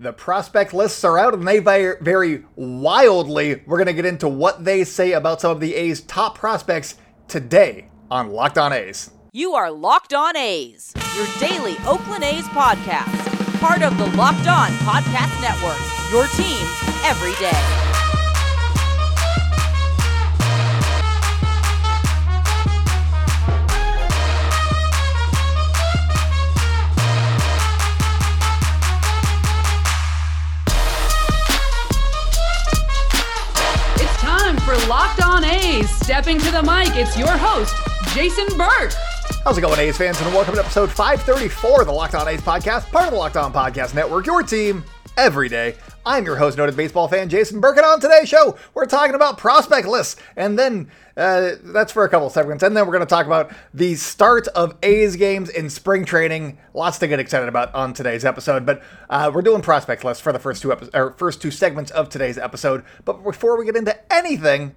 The prospect lists are out and they vary wildly. We're going to get into what they say about some of the A's top prospects today on Locked On A's. You are Locked On A's, your daily Oakland A's podcast, part of the Locked On Podcast Network, your team every day. Locked On A's. Stepping to the mic, it's your host, Jason Burke. How's it going, A's fans? And welcome to episode 534 of the Locked On A's podcast, part of the Locked On Podcast Network, your team every day. I'm your host, noted baseball fan Jason Burke, and on today's show, we're talking about prospect lists, and then uh, that's for a couple segments, and then we're going to talk about the start of A's games in spring training. Lots to get excited about on today's episode, but uh, we're doing prospect lists for the first two epi- first two segments of today's episode. But before we get into anything,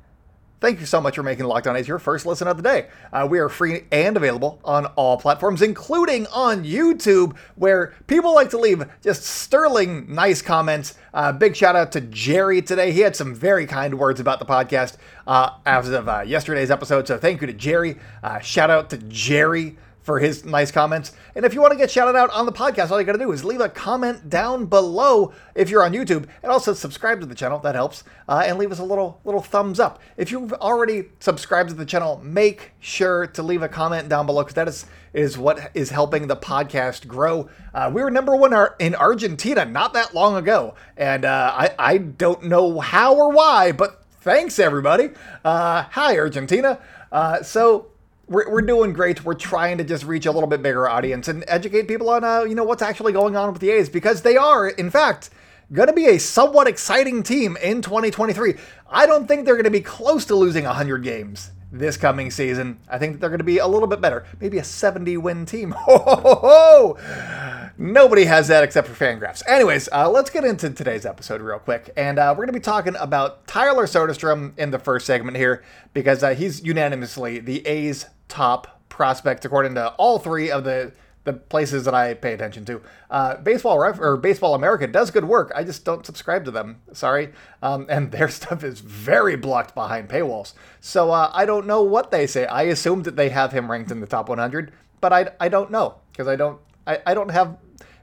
Thank you so much for making Locked On your first listen of the day. Uh, we are free and available on all platforms, including on YouTube, where people like to leave just sterling nice comments. Uh, big shout out to Jerry today. He had some very kind words about the podcast uh, as of uh, yesterday's episode. So thank you to Jerry. Uh, shout out to Jerry for his nice comments. And if you want to get shouted out on the podcast, all you got to do is leave a comment down below if you're on YouTube, and also subscribe to the channel. That helps, uh, and leave us a little little thumbs up. If you've already subscribed to the channel, make sure to leave a comment down below because that is is what is helping the podcast grow. Uh, we were number one in Argentina not that long ago, and uh, I I don't know how or why, but thanks everybody. Uh, hi Argentina. Uh, so we're, we're doing great. We're trying to just reach a little bit bigger audience and educate people on, uh, you know, what's actually going on with the A's because they are, in fact, going to be a somewhat exciting team in 2023. I don't think they're going to be close to losing 100 games this coming season. I think they're going to be a little bit better, maybe a 70 win team. Ho, ho, ho, ho. Nobody has that except for Fangraphs. Anyways, uh, let's get into today's episode real quick. And uh, we're going to be talking about Tyler Soderstrom in the first segment here because uh, he's unanimously the A's top prospect according to all three of the the places that I pay attention to. Uh, Baseball Ref or Baseball America does good work. I just don't subscribe to them. Sorry, um, and their stuff is very blocked behind paywalls. So uh, I don't know what they say. I assume that they have him ranked in the top 100, but I, I don't know because I don't I, I don't have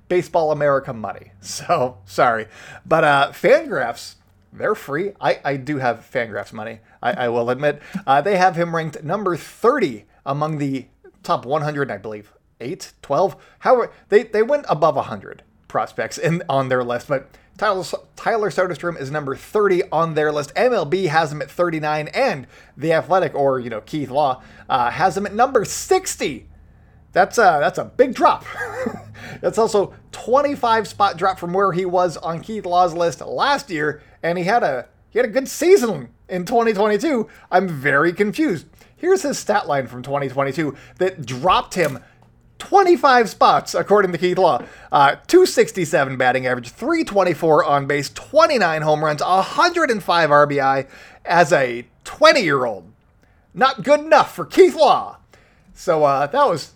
Baseball America money. So sorry, but uh, Fangraphs they're free. I, I do have Fangraphs money. I, I will admit uh, they have him ranked number 30 among the top 100, I believe, 8, 12. However, they, they went above 100 prospects in on their list, but Tyler, Tyler Soderstrom is number 30 on their list. MLB has him at 39, and The Athletic, or, you know, Keith Law, uh, has him at number 60. That's a, that's a big drop. that's also 25 spot drop from where he was on Keith Law's list last year, and he had a he had a good season in 2022. I'm very confused. Here's his stat line from 2022 that dropped him 25 spots, according to Keith Law. Uh, 267 batting average, 324 on base, 29 home runs, 105 RBI as a 20 year old. Not good enough for Keith Law. So uh, that was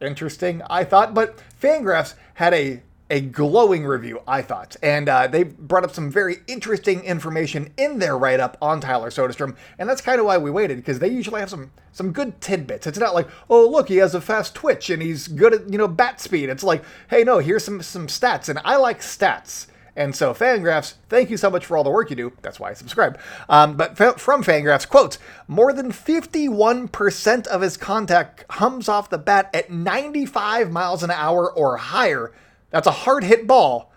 interesting, I thought. But Fangraphs had a a glowing review, I thought. And uh, they brought up some very interesting information in their write up on Tyler Soderstrom. And that's kind of why we waited, because they usually have some, some good tidbits. It's not like, oh, look, he has a fast twitch and he's good at, you know, bat speed. It's like, hey, no, here's some, some stats. And I like stats. And so, Fangraphs, thank you so much for all the work you do. That's why I subscribe. Um, but f- from Fangraphs, quote, more than 51% of his contact comes off the bat at 95 miles an hour or higher that's a hard hit ball.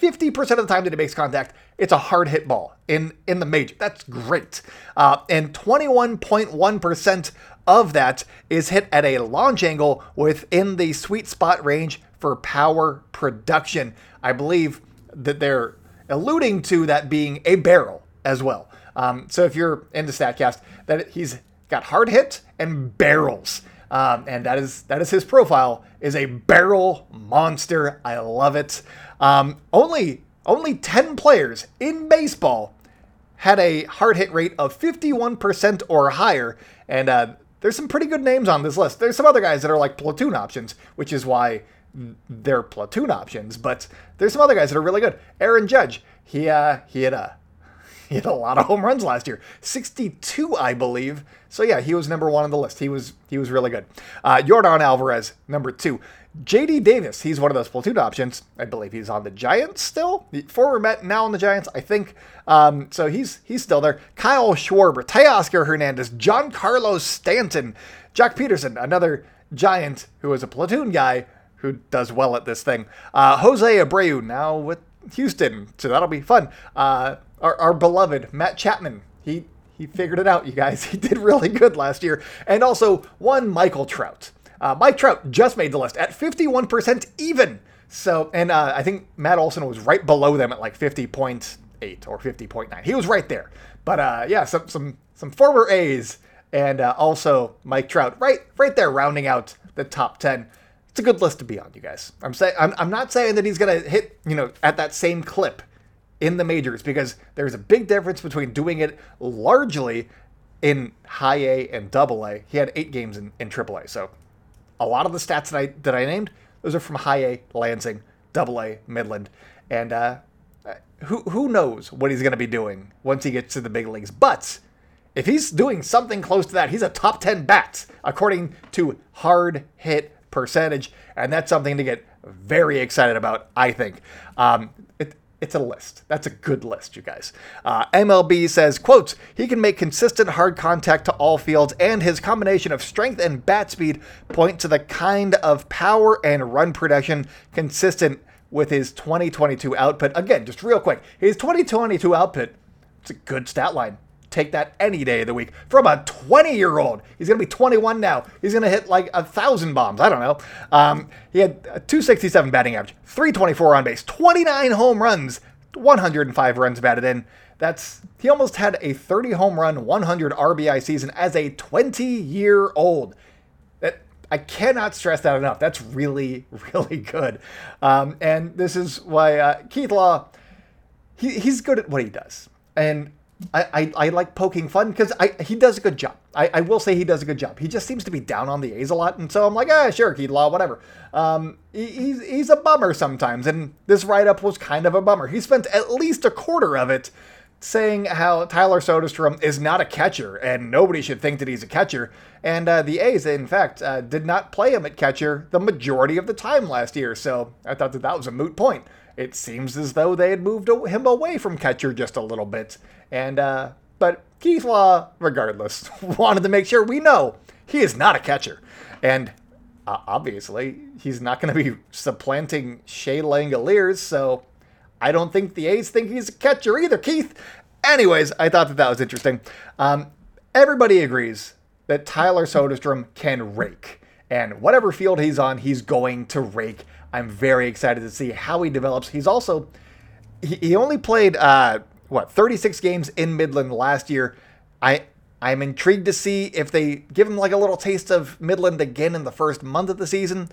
50% of the time that it makes contact, it's a hard hit ball in, in the major. That's great. Uh, and 21.1% of that is hit at a launch angle within the sweet spot range for power production. I believe that they're alluding to that being a barrel as well. Um, so if you're into Statcast, that he's got hard hit and barrels. Um, and that is that is his profile is a barrel monster. I love it. Um, only only 10 players in baseball had a hard hit rate of 51% or higher, and uh, there's some pretty good names on this list. There's some other guys that are like platoon options, which is why they're platoon options, but there's some other guys that are really good. Aaron Judge, he uh, he had a he had a lot of home runs last year, 62, I believe. So yeah, he was number one on the list. He was he was really good. Uh, Yordan Alvarez, number two. JD Davis, he's one of those platoon options. I believe he's on the Giants still. The Former Met, now on the Giants, I think. Um, so he's he's still there. Kyle Schwarber, Teoscar Hernandez, Giancarlo Stanton, Joc Pederson, another Giant who is a platoon guy who does well at this thing. Uh, Jose Abreu, now with Houston, so that'll be fun. Uh, our, our beloved Matt Chapman, he he figured it out, you guys. He did really good last year. And also one Michael Trout. Uh, Mike Trout just made the list at 51% even. So, and uh, I think Matt Olson was right below them at like 50.8 or 50.9. He was right there. But uh, yeah, some some some former A's and uh, also Mike Trout right right there rounding out the top 10. It's a good list to be on, you guys. I'm saying I'm, I'm not saying that he's gonna hit you know at that same clip in the majors because there's a big difference between doing it largely in high A and double A. He had eight games in, in triple A. So a lot of the stats that I that I named, those are from high A, Lansing, double A, Midland. And uh, who who knows what he's gonna be doing once he gets to the big leagues. But if he's doing something close to that, he's a top 10 bat according to hard hit percentage. And that's something to get very excited about, I think. Um, it, it's a list. That's a good list, you guys. Uh, MLB says, quotes, he can make consistent hard contact to all fields, and his combination of strength and bat speed point to the kind of power and run production consistent with his 2022 output. Again, just real quick, his 2022 output, it's a good stat line take that any day of the week from a 20 year old. He's going to be 21 now. He's going to hit like a thousand bombs. I don't know. Um, he had a 267 batting average, 324 on base, 29 home runs, 105 runs batted in. That's he almost had a 30 home run, 100 RBI season as a 20 year old. That I cannot stress that enough. That's really, really good. Um, and this is why uh, Keith Law, he, he's good at what he does. And I, I, I, like poking fun because he does a good job. I, I, will say he does a good job. He just seems to be down on the A's a lot, and so I'm like, ah, sure, Keith Law, whatever. Um, he, he's he's a bummer sometimes, and this write up was kind of a bummer. He spent at least a quarter of it saying how Tyler Soderstrom is not a catcher, and nobody should think that he's a catcher. And uh, the A's, in fact, uh, did not play him at catcher the majority of the time last year, so I thought that that was a moot point. It seems as though they had moved him away from catcher just a little bit. And, uh, but Keith Law, regardless, wanted to make sure we know he is not a catcher. And uh, obviously, he's not going to be supplanting Shea Langeliers. so I don't think the A's think he's a catcher either, Keith. Anyways, I thought that that was interesting. Um, everybody agrees that Tyler Soderstrom can rake. And whatever field he's on, he's going to rake. I'm very excited to see how he develops. He's also, he, he only played uh, what 36 games in Midland last year. I I'm intrigued to see if they give him like a little taste of Midland again in the first month of the season.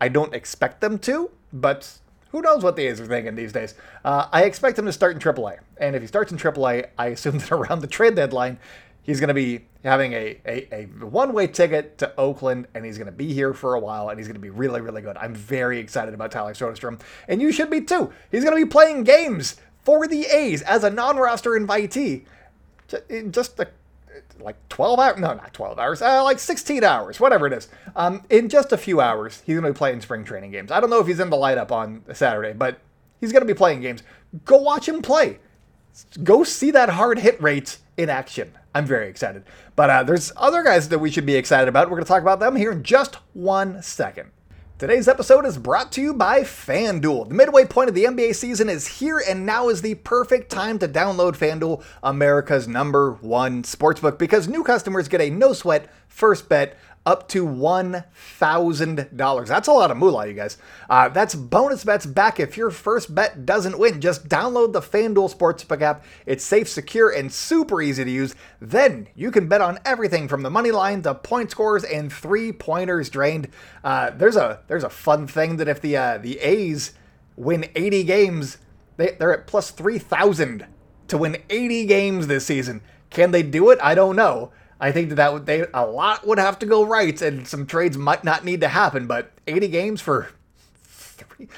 I don't expect them to, but who knows what the A's are thinking these days. Uh, I expect him to start in AAA, and if he starts in AAA, I assume that around the trade deadline, he's going to be having a, a, a one-way ticket to Oakland, and he's going to be here for a while, and he's going to be really, really good. I'm very excited about Tyler Soderstrom, and you should be too. He's going to be playing games for the A's as a non-roster invitee. In just a, like 12 hours no not 12 hours uh, like 16 hours whatever it is. Um, in just a few hours he's going to be playing spring training games. I don't know if he's in the lineup on saturday but he's going to be playing games. Go watch him play. Go see that hard hit rate in action i'm very excited. But uh, there's other guys that we should be excited about. We're going to talk about them here in just one second. Today's episode is brought to you by FanDuel. The midway point of the NBA season is here, and now is the perfect time to download FanDuel, America's number one sportsbook, because new customers get a no sweat first bet up to $1,000. That's a lot of moolah, you guys. Uh, that's bonus bets back if your first bet doesn't win. Just download the FanDuel Sportsbook app. It's safe, secure, and super easy to use. Then you can bet on everything from the money line to point scores and three pointers drained. Uh, there's a there's a fun thing that if the uh, the A's win 80 games, they, they're at plus 3,000 to win 80 games this season. Can they do it? I don't know. I think that, that would, they a lot would have to go right, and some trades might not need to happen. But 80 games for three.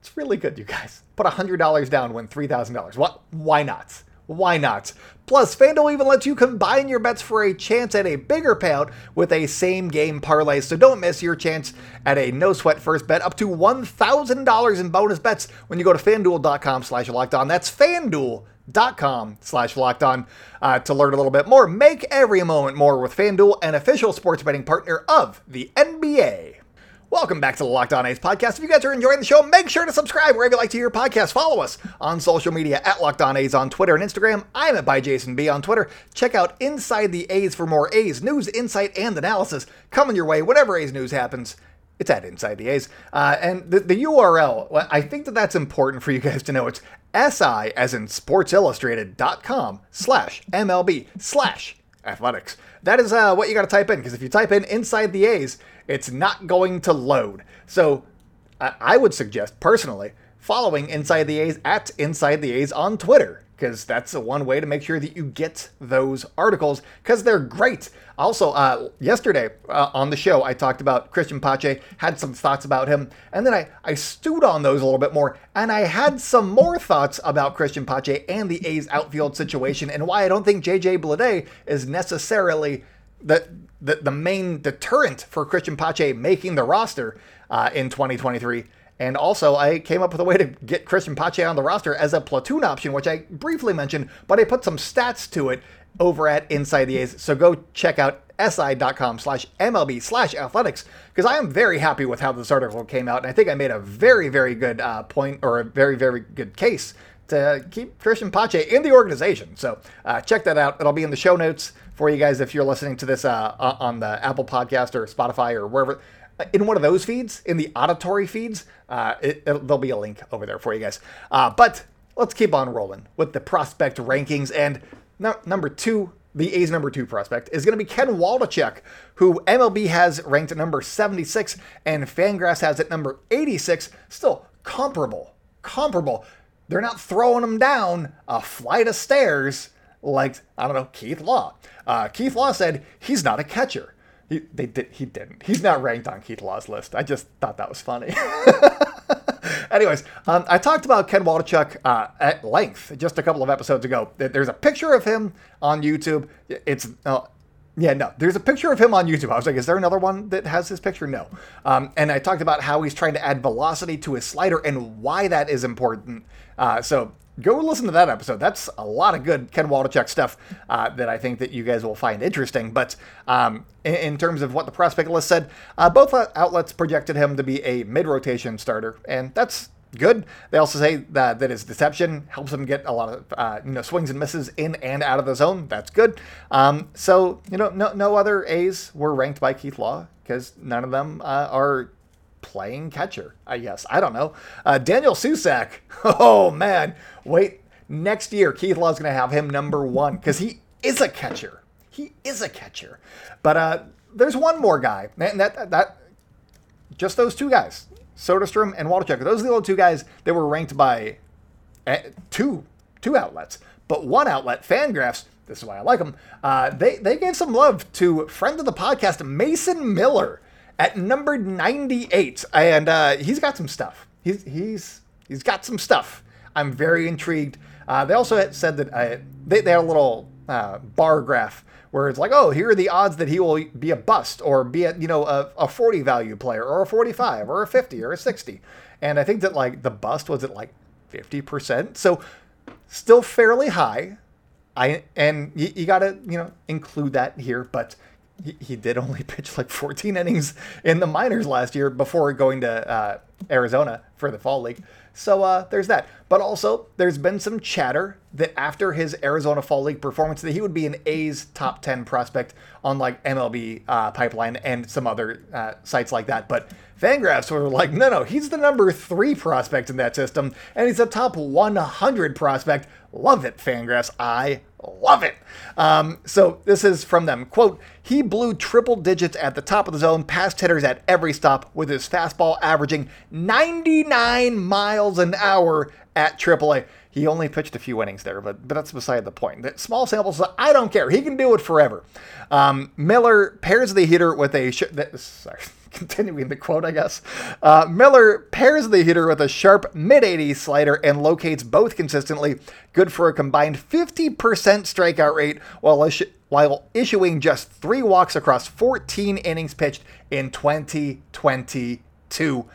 It's really good, you guys. Put $100 down, win $3,000. What? Why not? Why not? Plus, FanDuel even lets you combine your bets for a chance at a bigger payout with a same game parlay. So don't miss your chance at a no sweat first bet up to $1,000 in bonus bets when you go to fanduel.com slash locked on. That's fanduel.com slash locked on uh, to learn a little bit more. Make every moment more with FanDuel, an official sports betting partner of the NBA. Welcome back to the Locked On A's podcast. If you guys are enjoying the show, make sure to subscribe wherever you like to hear podcasts. Follow us on social media at Locked On A's on Twitter and Instagram. I'm at by Jason B on Twitter. Check out Inside the A's for more A's news, insight, and analysis coming your way whenever A's news happens. It's at Inside the A's. Uh, and the, the URL, I think that that's important for you guys to know. It's SI as in sportsillustrated.com slash MLB slash athletics. That is uh, what you got to type in because if you type in inside the A's, it's not going to load. So I, I would suggest personally following Inside the A's at Inside the A's on Twitter because that's the one way to make sure that you get those articles because they're great. Also, uh, yesterday uh, on the show, I talked about Christian Pache, had some thoughts about him, and then I, I stewed on those a little bit more, and I had some more thoughts about Christian Pache and the A's outfield situation and why I don't think JJ Bleday is necessarily the, the, the main deterrent for Christian Pache making the roster uh, in 2023. And also, I came up with a way to get Christian Pache on the roster as a platoon option, which I briefly mentioned, but I put some stats to it over at Inside the A's. So go check out si.com slash MLB slash athletics because I am very happy with how this article came out. And I think I made a very, very good uh, point or a very, very good case to keep Christian Pache in the organization. So uh, check that out. It'll be in the show notes for you guys if you're listening to this uh, on the Apple Podcast or Spotify or wherever in one of those feeds, in the auditory feeds, uh, it, there'll be a link over there for you guys. Uh, but let's keep on rolling with the prospect rankings. And no, number two, the A's number two prospect is going to be Ken Waldichuk, who MLB has ranked at number 76 and Fangraphs has at number 86. Still comparable, comparable. They're not throwing him down a flight of stairs like, I don't know, Keith Law. Uh, Keith Law said he's not a catcher. He, they did, he didn't. He's not ranked on Keith Law's list. I just thought that was funny. Anyways, um, I talked about Ken Waldichuk uh, at length just a couple of episodes ago. There's a picture of him on YouTube. It's uh, yeah, no. There's a picture of him on YouTube. I was like, is there another one that has his picture? No. Um, and I talked about how he's trying to add velocity to his slider and why that is important. Uh, so go listen to that episode. That's a lot of good Ken Waldichuk stuff uh, that I think that you guys will find interesting. But um, in, in, terms of what the prospect list said, uh, both outlets projected him to be a mid-rotation starter, and that's good. They also say that, that his deception helps him get a lot of uh, you know swings and misses in and out of the zone. That's good. Um, so you know, no no other A's were ranked by Keith Law because none of them uh, are playing catcher. I guess I don't know. Uh, Daniel Susac. Oh man, wait. Next year, Keith Law's going to have him number one because he is a catcher. He is a catcher. But uh, there's one more guy, and that, that, just those two guys, Soderstrom and Waldichuk. Those are the only two guys that were ranked by uh, two two outlets. But one outlet, Fangraphs, this is why I like them. Uh, they they gave some love to friend of the podcast, Mason Miller at number 98, and uh, he's got some stuff. He's he's he's got some stuff. I'm very intrigued. Uh, they also said that uh, they, they had a little uh, bar graph where it's like, oh, here are the odds that he will be a bust or be a you know a, a 40 value player or a 45 or a 50 or a 60. And I think that like the bust was at like 50%. So still fairly high. I and you, you got to you know include that here, but he, did only pitch like 14 innings in the minors last year before going to uh, Arizona for the fall league. So uh, there's that. But also, there's been some chatter that after his Arizona Fall League performance, that he would be an A's top 10 prospect on like MLB uh, Pipeline and some other uh, sites like that. But Fangraphs were like, no, no, he's the number three prospect in that system, and he's a top 100 prospect. Love it, Fangraphs. I love it. Um, so this is from them. Quote, he blew triple digits at the top of the zone, past hitters at every stop with his fastball averaging 99 miles an hour at AAA. He only pitched a few innings there, but, but that's beside the point. The small samples, I don't care. He can do it forever. Um, Miller pairs the hitter with a sh- sorry, continuing the quote, I guess. Uh, Miller pairs the hitter with a sharp mid 80s slider and locates both consistently, good for a combined 50% strikeout rate while, while issuing just three walks across 14 innings pitched in 2022.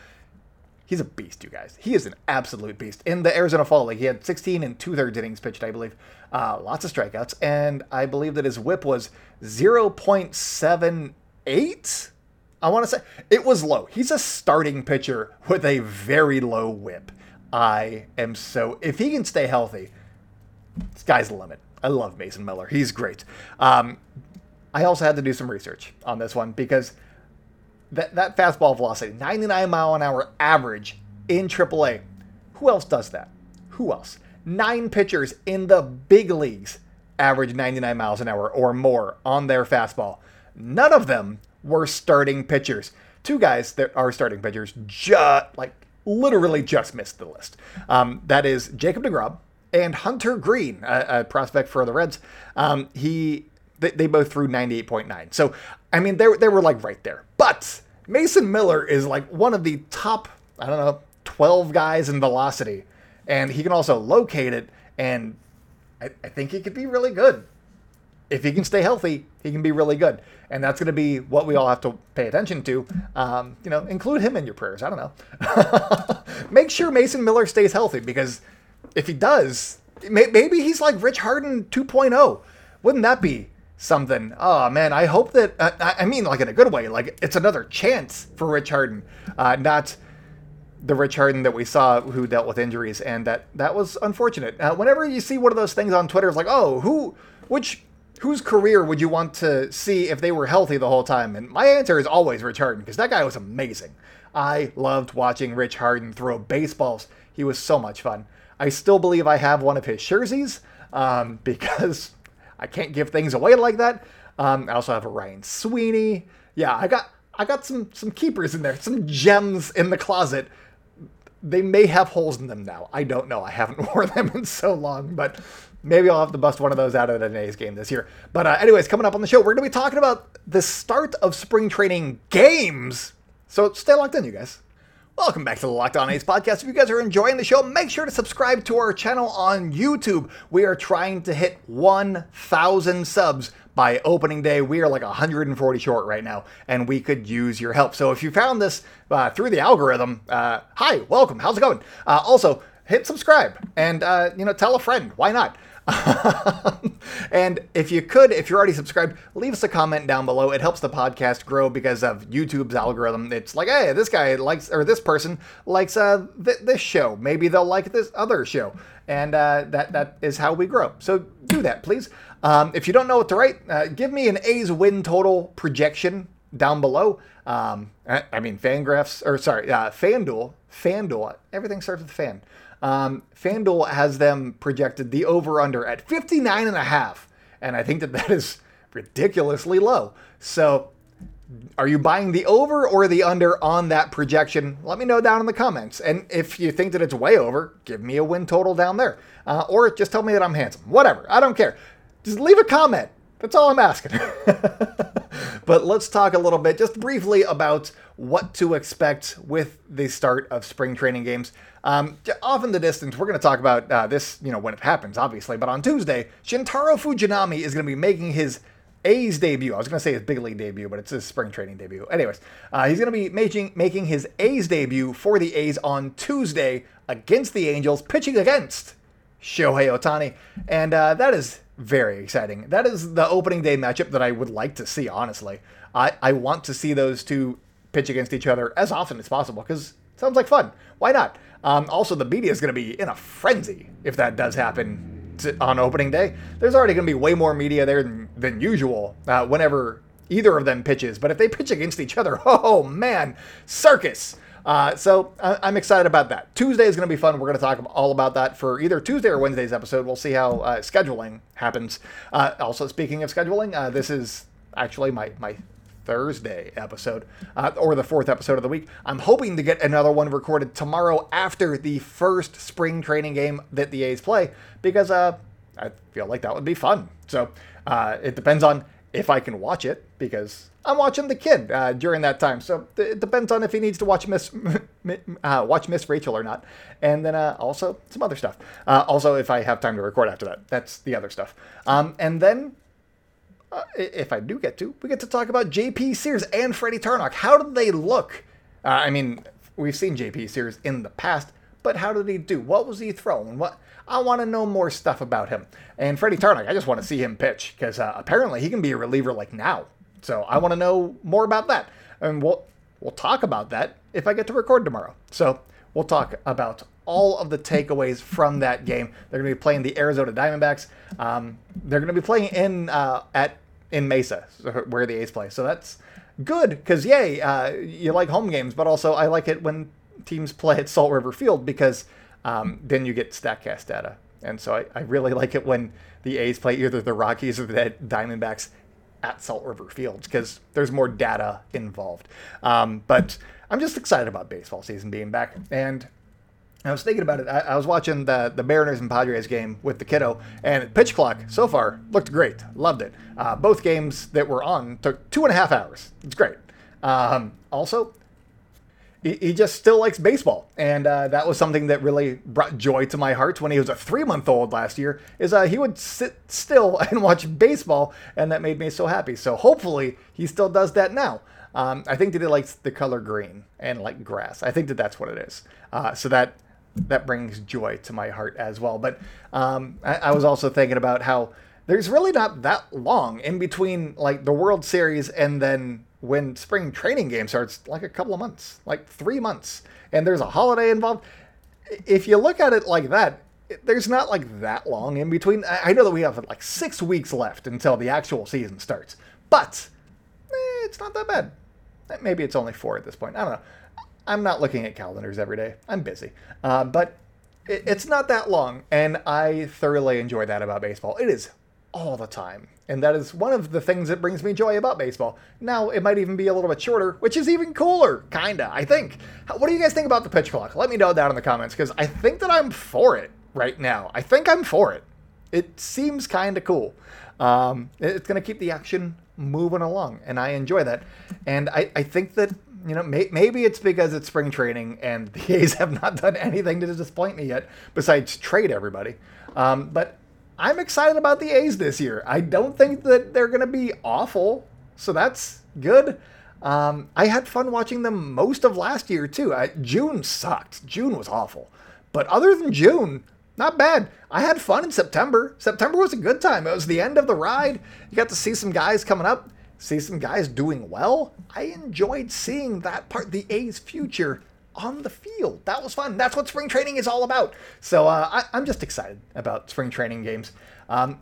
He's a beast, you guys. He is an absolute beast. In the Arizona Fall League, he had 16 and two thirds innings pitched, I believe. Uh, lots of strikeouts, and I believe that his WHIP was 0.78. I want to say it was low. He's a starting pitcher with a very low WHIP. I am so if he can stay healthy, sky's the limit. I love Mason Miller. He's great. Um, I also had to do some research on this one because that, that fastball velocity, 99 mile an hour average in AAA. Who else does that? Who else? Nine pitchers in the big leagues average 99 miles an hour or more on their fastball. None of them were starting pitchers. Two guys that are starting pitchers just like literally just missed the list. Um, that is Jacob DeGrom and Hunter Greene, a, a prospect for the Reds. Um, he they, they both threw 98.9. So I mean they they were like right there. But Mason Miller is like one of the top I don't know 12 guys in velocity, and he can also locate it. And I, I think he could be really good if he can stay healthy, he can be really good. And that's going to be what we all have to pay attention to. Um, you know, include him in your prayers. I don't know. Make sure Mason Miller stays healthy because if he does, may- maybe he's like Rich Harden 2.0. Wouldn't that be something? Oh man, I hope that. Uh, I mean, like in a good way. Like it's another chance for Rich Harden, uh, not the Rich Harden that we saw who dealt with injuries, and that that was unfortunate. Uh, whenever you see one of those things on Twitter, it's like, oh, who, which whose career would you want to see if they were healthy the whole time? And my answer is always Rich Harden because that guy was amazing. I loved watching Rich Harden throw baseballs. He was so much fun. I still believe I have one of his jerseys um, because I can't give things away like that. Um, I also have a Ryan Sweeney. Yeah, I got I got some some keepers in there, some gems in the closet. They may have holes in them now. I don't know. I haven't worn them in so long, but maybe I'll have to bust one of those out at an A's game this year. But uh, anyways, coming up on the show, we're going to be talking about the start of spring training games. So stay locked in, you guys. Welcome back to the Locked On A's podcast. If you guys are enjoying the show, make sure to subscribe to our channel on YouTube. We are trying to hit 1,000 subs by opening day. We are like 140 short right now, and we could use your help. So if you found this uh, through the algorithm, uh, hi, welcome. How's it going? Uh, also, hit subscribe and uh, you know tell a friend. Why not? and if you could, if you're already subscribed, leave us a comment down below. It helps the podcast grow because of YouTube's algorithm. It's like, hey, this guy likes, or this person likes uh, th- this show. Maybe they'll like this other show. And uh, that that is how we grow. So do that, please. Um, if you don't know what to write, uh, give me an A's win total projection down below. Um, I, I, mean, Fangraphs, or sorry, uh, FanDuel, FanDuel, everything starts with fan. Um, FanDuel has them projected the over under at 59 and a half. And I think that that is ridiculously low. So are you buying the over or the under on that projection? Let me know down in the comments. And if you think that it's way over, give me a win total down there. Uh, or just tell me that I'm handsome. Whatever. I don't care. Just leave a comment. That's all I'm asking. but let's talk a little bit, just briefly, about what to expect with the start of spring training games. Um, off in the distance, we're going to talk about uh, this, you know, when it happens, obviously. But on Tuesday, Shintaro Fujinami is going to be making his A's debut. I was going to say his big league debut, but it's his spring training debut. Anyways, uh, he's going to be making making his A's debut for the A's on Tuesday against the Angels, pitching against Shohei Ohtani, and uh, that is very exciting. That is the opening day matchup that I would like to see. Honestly, I I want to see those two pitch against each other as often as possible because it sounds like fun. Why not? Um, also, the media is going to be in a frenzy if that does happen to, on opening day. There's already going to be way more media there than, than usual uh, whenever either of them pitches. But if they pitch against each other, oh man, circus! Uh, so I- am excited about that. Tuesday is going to be fun. We're going to talk all about that for either Tuesday or Wednesday's episode. We'll see how uh, scheduling happens. Uh, also, speaking of scheduling, uh, this is actually my my Thursday episode, uh, or the fourth episode of the week. I'm hoping to get another one recorded tomorrow after the first spring training game that the A's play, because uh, I feel like that would be fun. So uh, it depends on if I can watch it because I'm watching the kid uh, during that time. So it depends on if he needs to watch Miss uh, watch Miss Rachel or not, and then uh, also some other stuff. Uh, also, if I have time to record after that, that's the other stuff. Um, and then. Uh, if I do get to, we get to talk about JP Sears and Freddie Tarnok. How did they look? Uh, I mean, we've seen JP Sears in the past, but how did he do? What was he throwing? What I want to know more stuff about him. And Freddie Tarnok, I just want to see him pitch because uh, apparently he can be a reliever like now. So I want to know more about that, and we'll we'll talk about that if I get to record tomorrow. So we'll talk about all of the takeaways from that game. They're going to be playing the Arizona Diamondbacks. Um, they're going to be playing in uh, at in Mesa, where the A's play. So that's good because yay, uh, you like home games, but also I like it when teams play at Salt River Field because um, then you get Statcast data. And so I, I really like it when the A's play either the Rockies or the Diamondbacks at Salt River Fields because there's more data involved. Um, but I'm just excited about baseball season being back. And I was thinking about it. I, I, was watching the the Mariners and Padres game with the kiddo, and pitch clock so far looked great. Loved it. Uh, both games that were on took two and a half hours. It's great. Um, also, he, just still likes baseball, and uh, that was something that really brought joy to my heart when he was a three month old last year. Is uh, he would sit still and watch baseball, and that made me so happy. So hopefully he still does that now. Um, I think that he likes the color green and like grass. I think that that's what it is. Uh, so that that brings joy to my heart as well. But um, I, I was also thinking about how there's really not that long in between like the World Series and then when spring training game starts, like a couple of months, like three months, and there's a holiday involved. If you look at it like that, there's not like that long in between. I know that we have like six weeks left until the actual season starts, but eh, it's not that bad. Maybe it's only four at this point. I don't know. I'm not looking at calendars every day. I'm busy. Uh, but it, it's not that long, and I thoroughly enjoy that about baseball. It is all the time. And that is one of the things that brings me joy about baseball. Now, it might even be a little bit shorter, which is even cooler, kinda, I think. What do you guys think about the pitch clock? Let me know down in the comments, because I think that I'm for it right now. I think I'm for it. It seems kinda cool. Um, it's gonna keep the action moving along, and I enjoy that. And I, I think that you know, may, maybe it's because it's spring training and the A's have not done anything to disappoint me yet, besides trade everybody. Um, but I'm excited about the A's this year. I don't think that they're going to be awful, so that's good. Um, I had fun watching them most of last year too. I, June sucked. June was awful, but other than June, not bad. I had fun in September. September was a good time. It was the end of the ride. You got to see some guys coming up, see some guys doing well. I enjoyed seeing that part, the A's future on the field. That was fun. That's what spring training is all about. So uh, I, am just excited about spring training games. Um,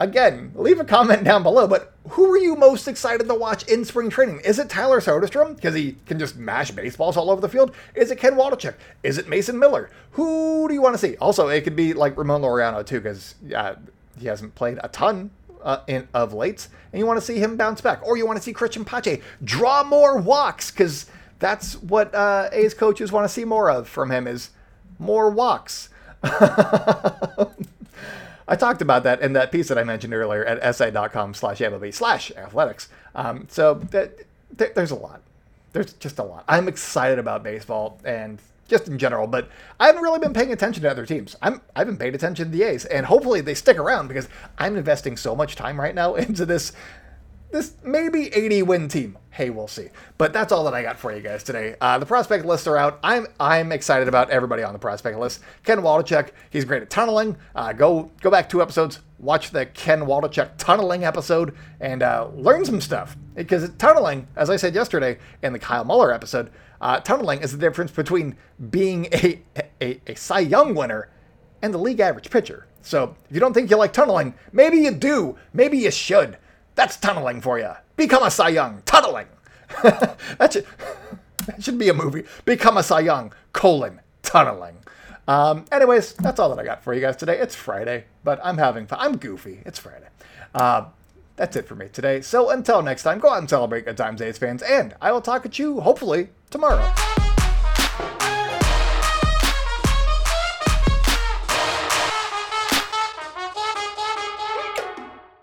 again, leave a comment down below. But who are you most excited to watch in spring training? Is it Tyler Soderstrom because he can just mash baseballs all over the field? Is it Ken Waldichuk? Is it Mason Miller? Who do you want to see? Also, it could be like Ramon Laureano too because uh, he hasn't played a ton uh, in, of late, and you want to see him bounce back, or you want to see Christian Pache draw more walks because that's what uh, A's coaches want to see more of from him is more walks. I talked about that in that piece that I mentioned earlier at si.com slash MLB slash athletics. Um, so that, th- there's a lot. There's just a lot. I'm excited about baseball and just in general, but I haven't really been paying attention to other teams. I'm I've been paying attention to the A's, and hopefully they stick around because I'm investing so much time right now into this this maybe 80 win team. Hey, we'll see. But that's all that I got for you guys today. Uh, the prospect lists are out. I'm I'm excited about everybody on the prospect list. Ken Waldichuk, he's great at tunneling. Uh, go go back two episodes, watch the Ken Waldichuk tunneling episode, and uh, learn some stuff. Because tunneling, as I said yesterday in the Kyle Muller episode, uh, tunneling is the difference between being a, a, a Cy Young winner and the league average pitcher. So if you don't think you like tunneling, maybe you do. Maybe you should. That's tunneling for you. Become a Cy Young. Tunneling. that, should, that should be a movie. Become a Cy Young, colon, tunneling. Um, anyways, that's all that I got for you guys today. It's Friday, but I'm having fun. I'm goofy. It's Friday. Uh, that's it for me today. So until next time, go out and celebrate good times, A's fans, and I will talk at you hopefully tomorrow.